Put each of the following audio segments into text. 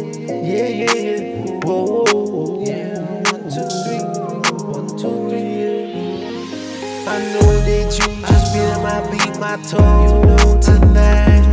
yeah, yeah, yeah. Whoa, whoa, whoa. Yeah, one, two, three. One, two, three, yeah. I know that you just been my beat, my tone tonight.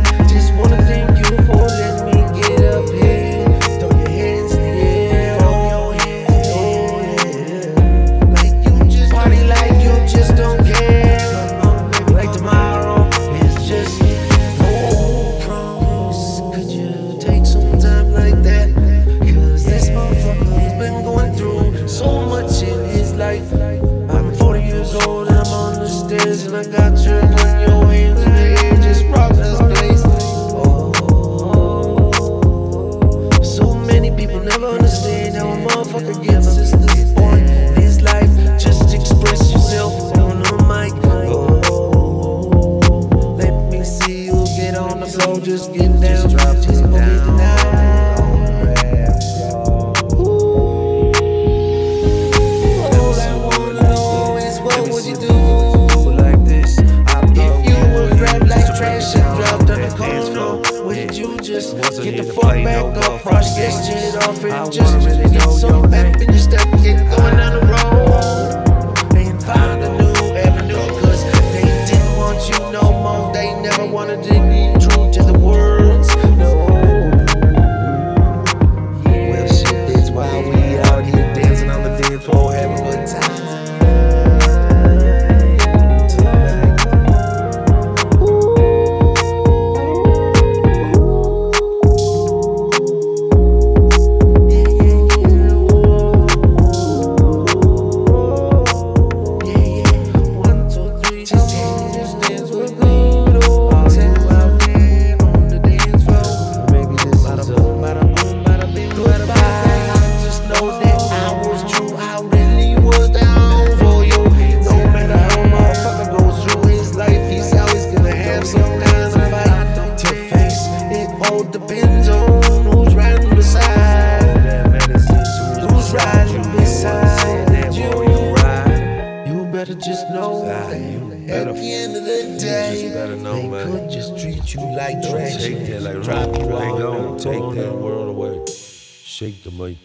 You get on the floor, just get down, just move it tonight. The fuck back up, brush this shit off and just get some pep and just step get going down the road and find a new avenue? Cause they didn't want you no more, they never wanted to be true to the words. It all depends on who's riding beside. Who's riding beside you? You better just know that at the end of the day, better know, they could just treat you like trash. Take that like Drop you Hang all on, in take the that corner. world away. Shake the mic.